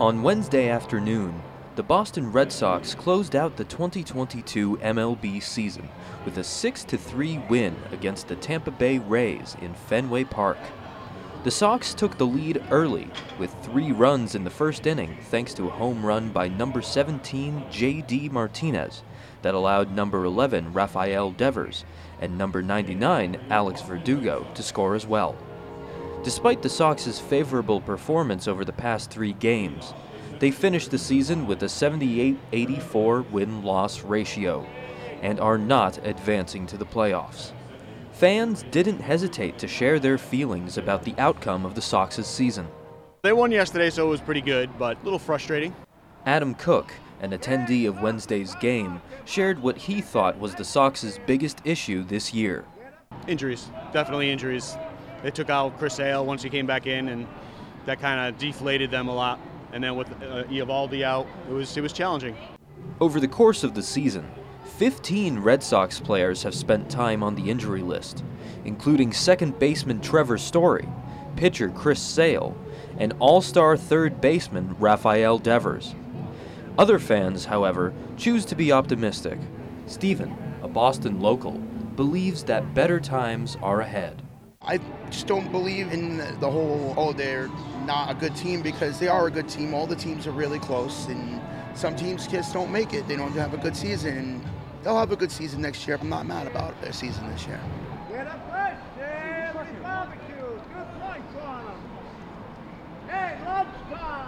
On Wednesday afternoon, the Boston Red Sox closed out the 2022 MLB season with a 6 3 win against the Tampa Bay Rays in Fenway Park. The Sox took the lead early with three runs in the first inning thanks to a home run by number 17 J.D. Martinez that allowed number 11 Rafael Devers and number 99 Alex Verdugo to score as well. Despite the Sox's favorable performance over the past three games, they finished the season with a 78 84 win loss ratio and are not advancing to the playoffs. Fans didn't hesitate to share their feelings about the outcome of the Sox's season. They won yesterday, so it was pretty good, but a little frustrating. Adam Cook, an attendee of Wednesday's game, shared what he thought was the Sox's biggest issue this year. Injuries, definitely injuries. They took out Chris Sale once he came back in, and that kind of deflated them a lot. And then with uh, Eovaldi out, it was it was challenging. Over the course of the season, 15 Red Sox players have spent time on the injury list, including second baseman Trevor Story, pitcher Chris Sale, and all star third baseman Rafael Devers. Other fans, however, choose to be optimistic. Stephen, a Boston local, believes that better times are ahead. I just don't believe in the whole, oh, they're not a good team because they are a good team. All the teams are really close, and some teams just don't make it. They don't have a good season. They'll have a good season next year. I'm not mad about their season this year. Get Barbecue. Good. Hey, lunchtime.